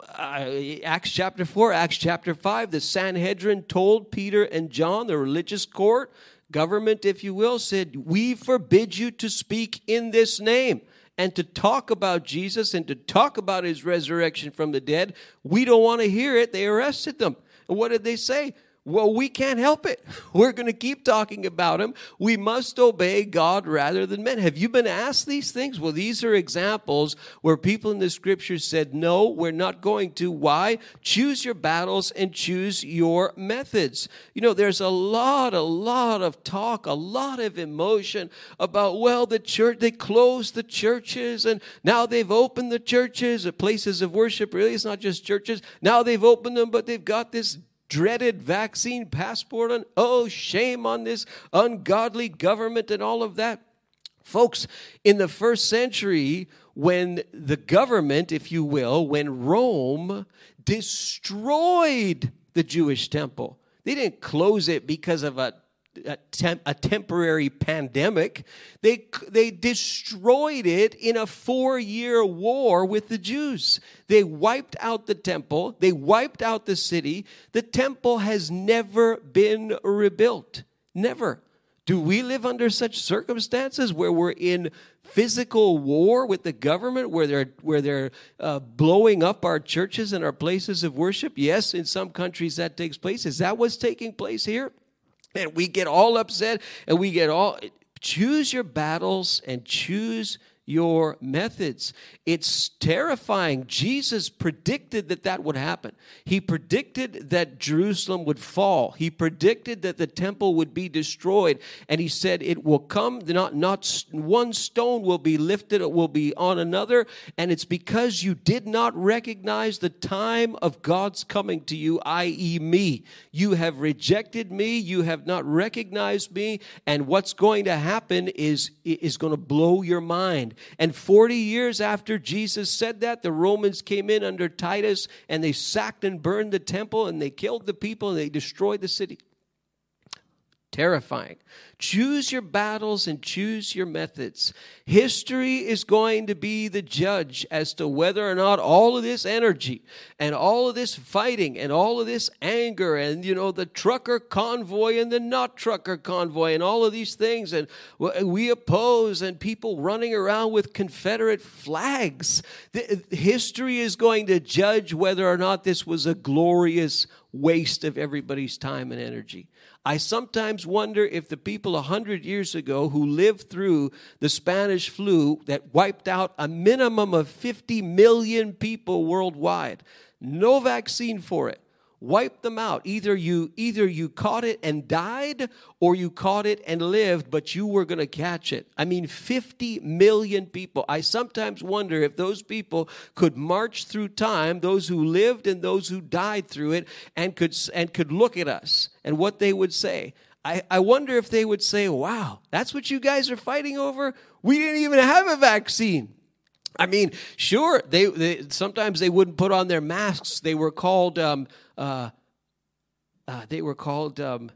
Uh, Acts chapter 4, Acts chapter 5, the Sanhedrin told Peter and John, the religious court, government, if you will, said, We forbid you to speak in this name and to talk about Jesus and to talk about his resurrection from the dead. We don't want to hear it. They arrested them. And what did they say? Well, we can't help it. We're going to keep talking about him. We must obey God rather than men. Have you been asked these things? Well, these are examples where people in the scriptures said, No, we're not going to. Why? Choose your battles and choose your methods. You know, there's a lot, a lot of talk, a lot of emotion about, well, the church, they closed the churches and now they've opened the churches, the places of worship. Really, it's not just churches. Now they've opened them, but they've got this dreaded vaccine passport and oh shame on this ungodly government and all of that. Folks in the first century when the government if you will when rome destroyed the jewish temple they didn't close it because of a a, temp, a temporary pandemic. They, they destroyed it in a four year war with the Jews. They wiped out the temple, they wiped out the city. The temple has never been rebuilt. Never. Do we live under such circumstances where we're in physical war with the government, where they're where they're uh, blowing up our churches and our places of worship? Yes, in some countries that takes place. Is that what's taking place here? And we get all upset and we get all choose your battles and choose your methods. It's terrifying. Jesus predicted that that would happen. He predicted that Jerusalem would fall. He predicted that the temple would be destroyed. And he said, It will come, not, not one stone will be lifted, it will be on another. And it's because you did not recognize the time of God's coming to you, i.e., me. You have rejected me, you have not recognized me. And what's going to happen is, is going to blow your mind. And 40 years after Jesus said that, the Romans came in under Titus and they sacked and burned the temple and they killed the people and they destroyed the city. Terrifying. Choose your battles and choose your methods. History is going to be the judge as to whether or not all of this energy and all of this fighting and all of this anger and, you know, the trucker convoy and the not trucker convoy and all of these things and we oppose and people running around with Confederate flags. The, history is going to judge whether or not this was a glorious waste of everybody's time and energy. I sometimes wonder if the people a hundred years ago who lived through the Spanish flu that wiped out a minimum of 50 million people worldwide, no vaccine for it, wipe them out. Either you either you caught it and died or you caught it and lived but you were going to catch it. I mean 50 million people. I sometimes wonder if those people could march through time those who lived and those who died through it and could and could look at us and what they would say. I, I wonder if they would say wow that's what you guys are fighting over? We didn't even have a vaccine. I mean, sure, they, they, sometimes they wouldn't put on their masks. They were called um, uh, uh, they were called um,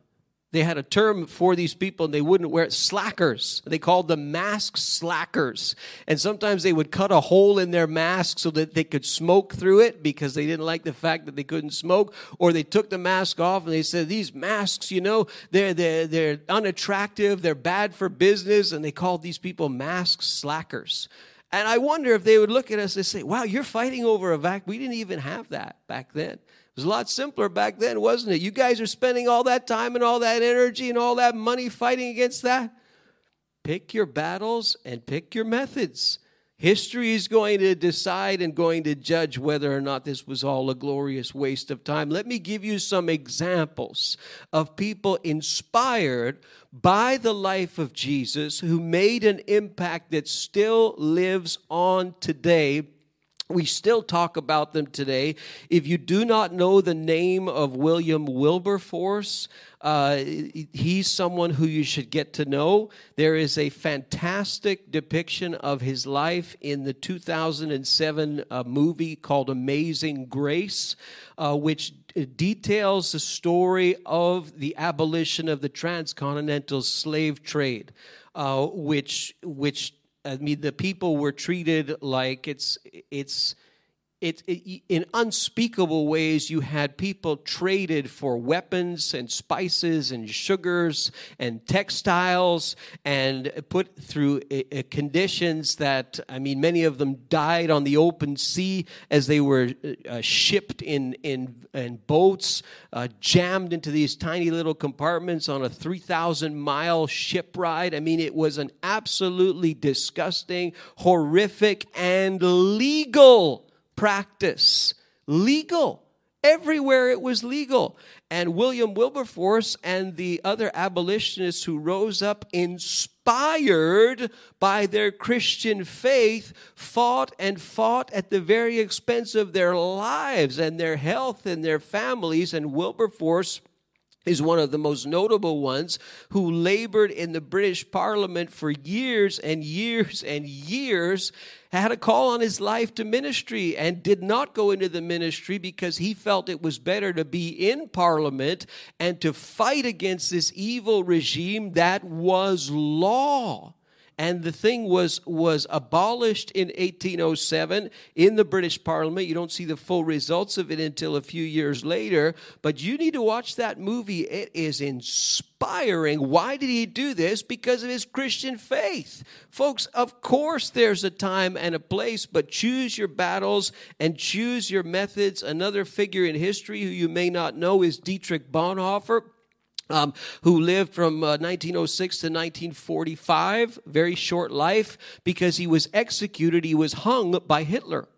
they had a term for these people and they wouldn't wear it slackers. They called them mask slackers. And sometimes they would cut a hole in their mask so that they could smoke through it because they didn't like the fact that they couldn't smoke. Or they took the mask off and they said these masks you know they're they're, they're unattractive they're bad for business. And they called these people mask slackers. And i wonder if they would look at us and say wow you're fighting over a vac we didn't even have that back then it was a lot simpler back then, wasn't it? You guys are spending all that time and all that energy and all that money fighting against that. Pick your battles and pick your methods. History is going to decide and going to judge whether or not this was all a glorious waste of time. Let me give you some examples of people inspired by the life of Jesus who made an impact that still lives on today we still talk about them today. If you do not know the name of William Wilberforce, uh, he's someone who you should get to know. There is a fantastic depiction of his life in the 2007 uh, movie called Amazing Grace, uh, which details the story of the abolition of the transcontinental slave trade, uh, which which I mean, the people were treated like it's it's it, it, in unspeakable ways, you had people traded for weapons and spices and sugars and textiles and put through conditions that, I mean, many of them died on the open sea as they were uh, shipped in, in, in boats, uh, jammed into these tiny little compartments on a 3,000 mile ship ride. I mean, it was an absolutely disgusting, horrific, and legal practice. Legal. Everywhere it was legal. And William Wilberforce and the other abolitionists who rose up, inspired by their Christian faith, fought and fought at the very expense of their lives and their health and their families. And Wilberforce is one of the most notable ones who labored in the British Parliament for years and years and years, had a call on his life to ministry and did not go into the ministry because he felt it was better to be in Parliament and to fight against this evil regime that was law and the thing was was abolished in 1807 in the British Parliament. You don't see the full results of it until a few years later, but you need to watch that movie. It is inspiring. Why did he do this? Because of his Christian faith. Folks, of course there's a time and a place, but choose your battles and choose your methods. Another figure in history who you may not know is Dietrich Bonhoeffer um, who lived from uh, 1906 to 1945, very short life, because he was executed, he was hung by Hitler.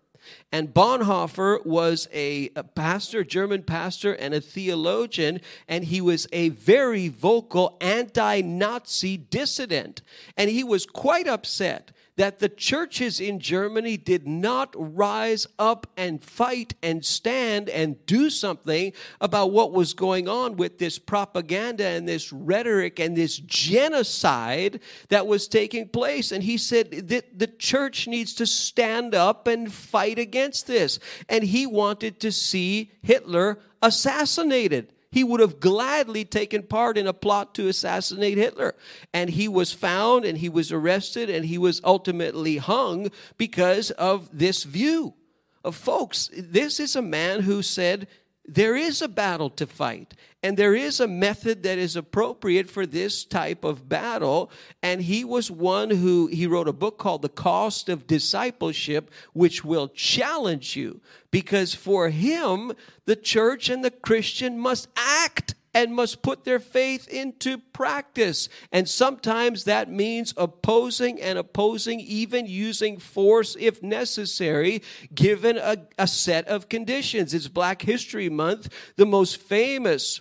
And Bonhoeffer was a, a, pastor, German pastor, and a theologian, and he was a very vocal anti Nazi dissident. And he was quite upset that the churches in Germany did not rise up and fight and stand and do something about what was going on with this propaganda and this rhetoric and this genocide that was taking place. And he said that the church needs to stand up and fight against this. And he wanted to see Hitler assassinated he would have gladly taken part in a plot to assassinate Hitler. And he was found and he was arrested and he was ultimately hung because of this view. Of folks, this is a man who said, there is a battle to fight, and there is a method that is appropriate for this type of battle. And he was one who he wrote a book called The Cost of Discipleship, which will challenge you because for him, the church and the Christian must act and must put their faith into practice. And sometimes that means opposing and opposing, even using force if necessary, given a, a set of conditions. It's Black History Month. The most famous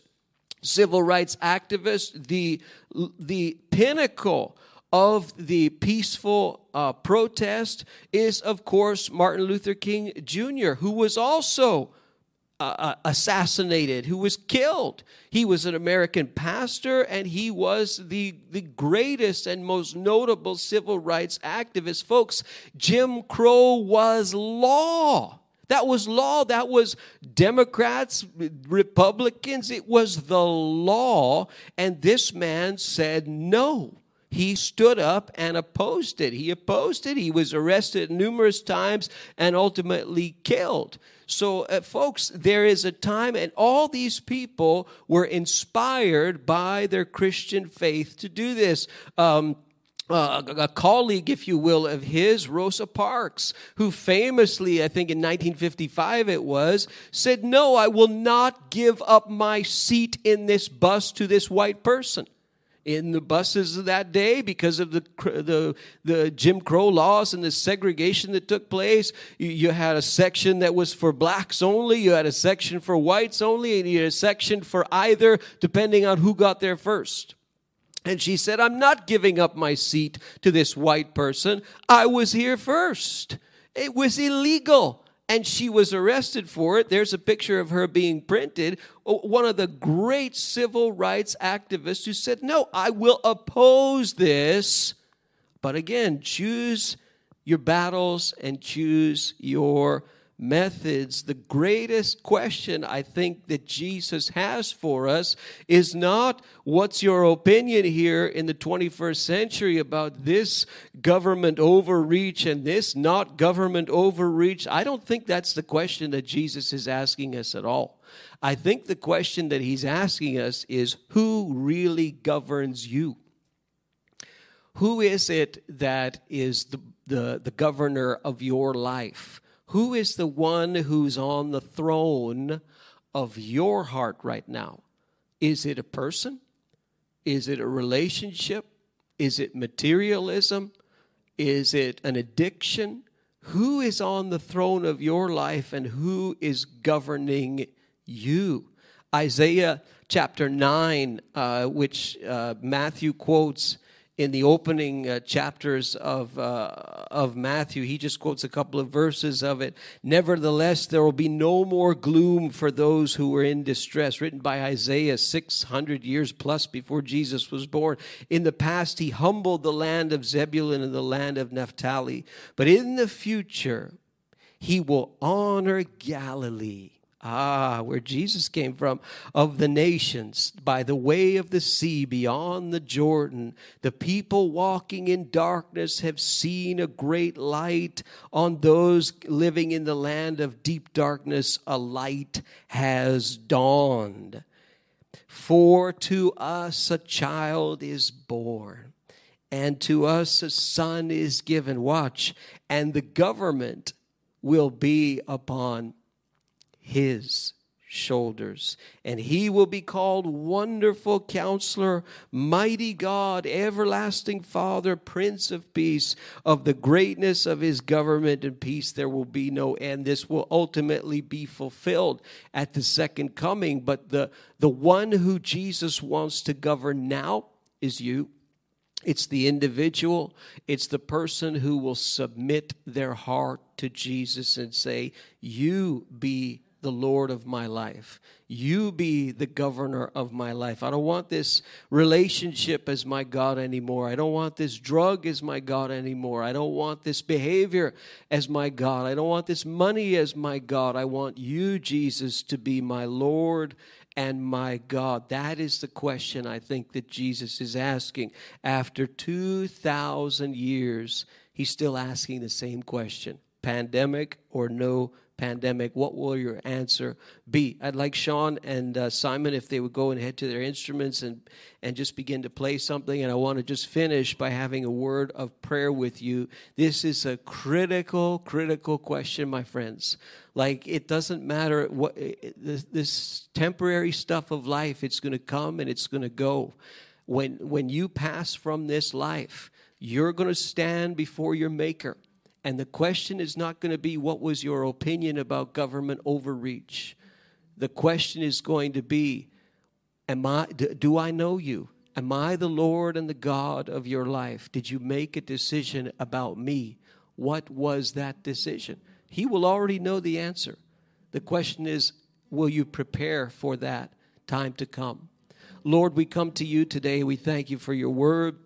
civil rights activist, the, the pinnacle of the peaceful uh, protest is, of course, Martin Luther King Jr., who was also uh, assassinated, who was killed. He was an American pastor and he was the, the greatest and most notable civil rights activist. Folks, Jim Crow was law. That was law. That was Democrats, Republicans. It was the law. And this man said no he stood up and opposed it. He opposed it. He was arrested numerous times and ultimately killed. So, uh, folks, there is a time, and all these people were inspired by their Christian faith to do this. Um, uh, a colleague, if you will, of his, Rosa Parks, who famously, I think in 1955 it was, said, No, I will not give up my seat in this bus to this white person in the buses of that day because of the, the, the Jim Crow laws and the segregation that took place. You, you, had a section that was for blacks only, you had a section for whites only, and you had a section for either, depending on who got there first. And she said, I'm not giving up my seat to this white person. I was here first. It was illegal and she was arrested for it. There's a picture of her being printed. Oh, one of the great civil rights activists who said, No, I will oppose this. But again, choose your battles and choose your methods, the greatest question I think that Jesus has for us is not what's your opinion here in the 21st century about this government overreach and this not government overreach. I don't think that's the question that Jesus is asking us at all. I think the question that he's asking us is who really governs you? Who is it that is the, the, the governor of your life? Who is the one who's on the throne of your heart right now? Is it a person? Is it a relationship? Is it materialism? Is it an addiction? Who is on the throne of your life and who is governing you? Isaiah chapter 9, uh, which uh, Matthew quotes, in the opening uh, chapters of, uh, of Matthew. He just quotes a couple of verses of it. Nevertheless, there will be no more gloom for those who are in distress, written by Isaiah 600 years plus before Jesus was born. In the past, he humbled the land of Zebulun and the land of Naphtali. But in the future, he will honor Galilee Ah, where Jesus came from, of the nations, by the way of the sea beyond the Jordan. The people walking in darkness have seen a great light. On those living in the land of deep darkness, a light has dawned. For to us a child is born, and to us a son is given. Watch, and the government will be upon his shoulders. And he will be called Wonderful Counselor, Mighty God, Everlasting Father, Prince of Peace. Of the greatness of his government and peace, there will be no end. This will ultimately be fulfilled at the second coming. But the, the one who Jesus wants to govern now is you. It's the individual, it's the person who will submit their heart to Jesus and say, You be the Lord of my life. You be the governor of my life. I don't want this relationship as my God anymore. I don't want this drug as my God anymore. I don't want this behavior as my God. I don't want this money as my God. I want you, Jesus, to be my Lord and my God? That is the question I think that Jesus is asking. After 2,000 years, he's still asking the same question pandemic or no pandemic, what will your answer be? I'd like Sean and uh, Simon if they would go and head to their instruments and, and just begin to play something. And I want to just finish by having a word of prayer with you. This is a critical, critical question, my friends. Like, it doesn't matter what this, this temporary stuff of life, it's going to come and it's going to go. When, when you pass from this life, you're going to stand before your Maker and the question is not going to be what was your opinion about government overreach. The question is going to be am I do I know you? Am I the Lord and the God of your life? Did you make a decision about me? What was that decision? He will already know the answer. The question is will you prepare for that time to come? Lord, we come to you today. We thank you for your word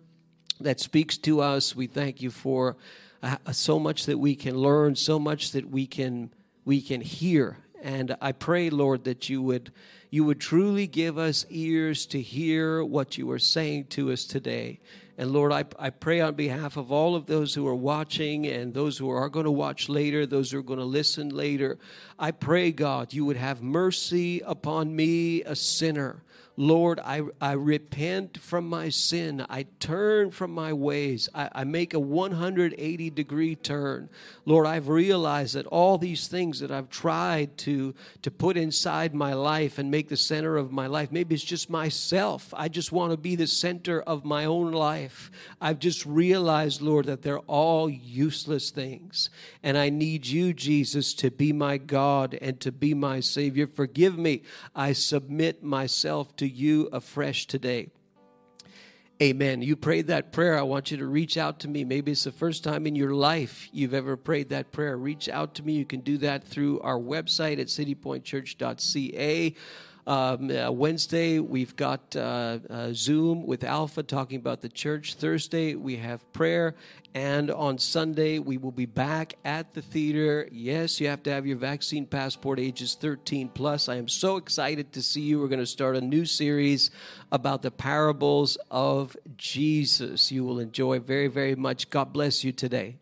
that speaks to us. We thank you for uh, so much that we can learn, so much that we can we can hear. And I pray, Lord, that you would you would truly give us ears to hear what you are saying to us today. And Lord, I, I pray on behalf of all of those who are watching and those who are going to watch later, those who are going to listen later. I pray, God, you would have mercy upon me, a sinner. Lord, I, I repent from my sin. I turn from my ways. I, I make a 180 degree turn. Lord, I've realized that all these things that I've tried to, to put inside my life and make the center of my life, maybe it's just myself. I just want to be the center of my own life. I've just realized, Lord, that they're all useless things. And I need you, Jesus, to be my God and to be my Savior. Forgive me. I submit myself to you afresh today. Amen. You prayed that prayer. I want you to reach out to me. Maybe it's the first time in your life you've ever prayed that prayer. Reach out to me. You can do that through our website at citypointchurch.ca. Um, uh, Wednesday, we've got uh, uh, Zoom with Alpha talking about the church. Thursday, we have prayer. And on Sunday, we will be back at the theater. Yes, you have to have your vaccine passport, ages 13 plus. I am so excited to see you. We're going to start a new series about the parables of Jesus. You will enjoy very, very much. God bless you today.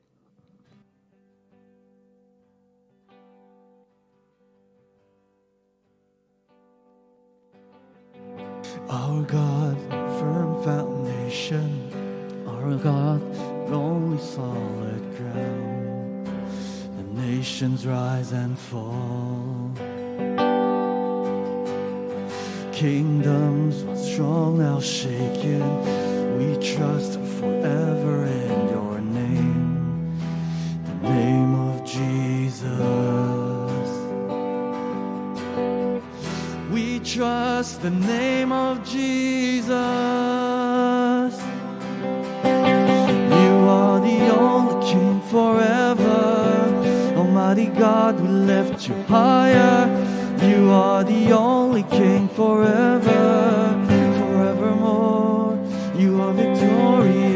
Our God, firm foundation, our God only solid ground. The nations rise and fall. Kingdoms strong now shaken. We trust forever in your name, the name of Jesus. Trust the name of Jesus. You are the only King forever. Almighty God, we lift you higher. You are the only King forever, forevermore. You are victorious.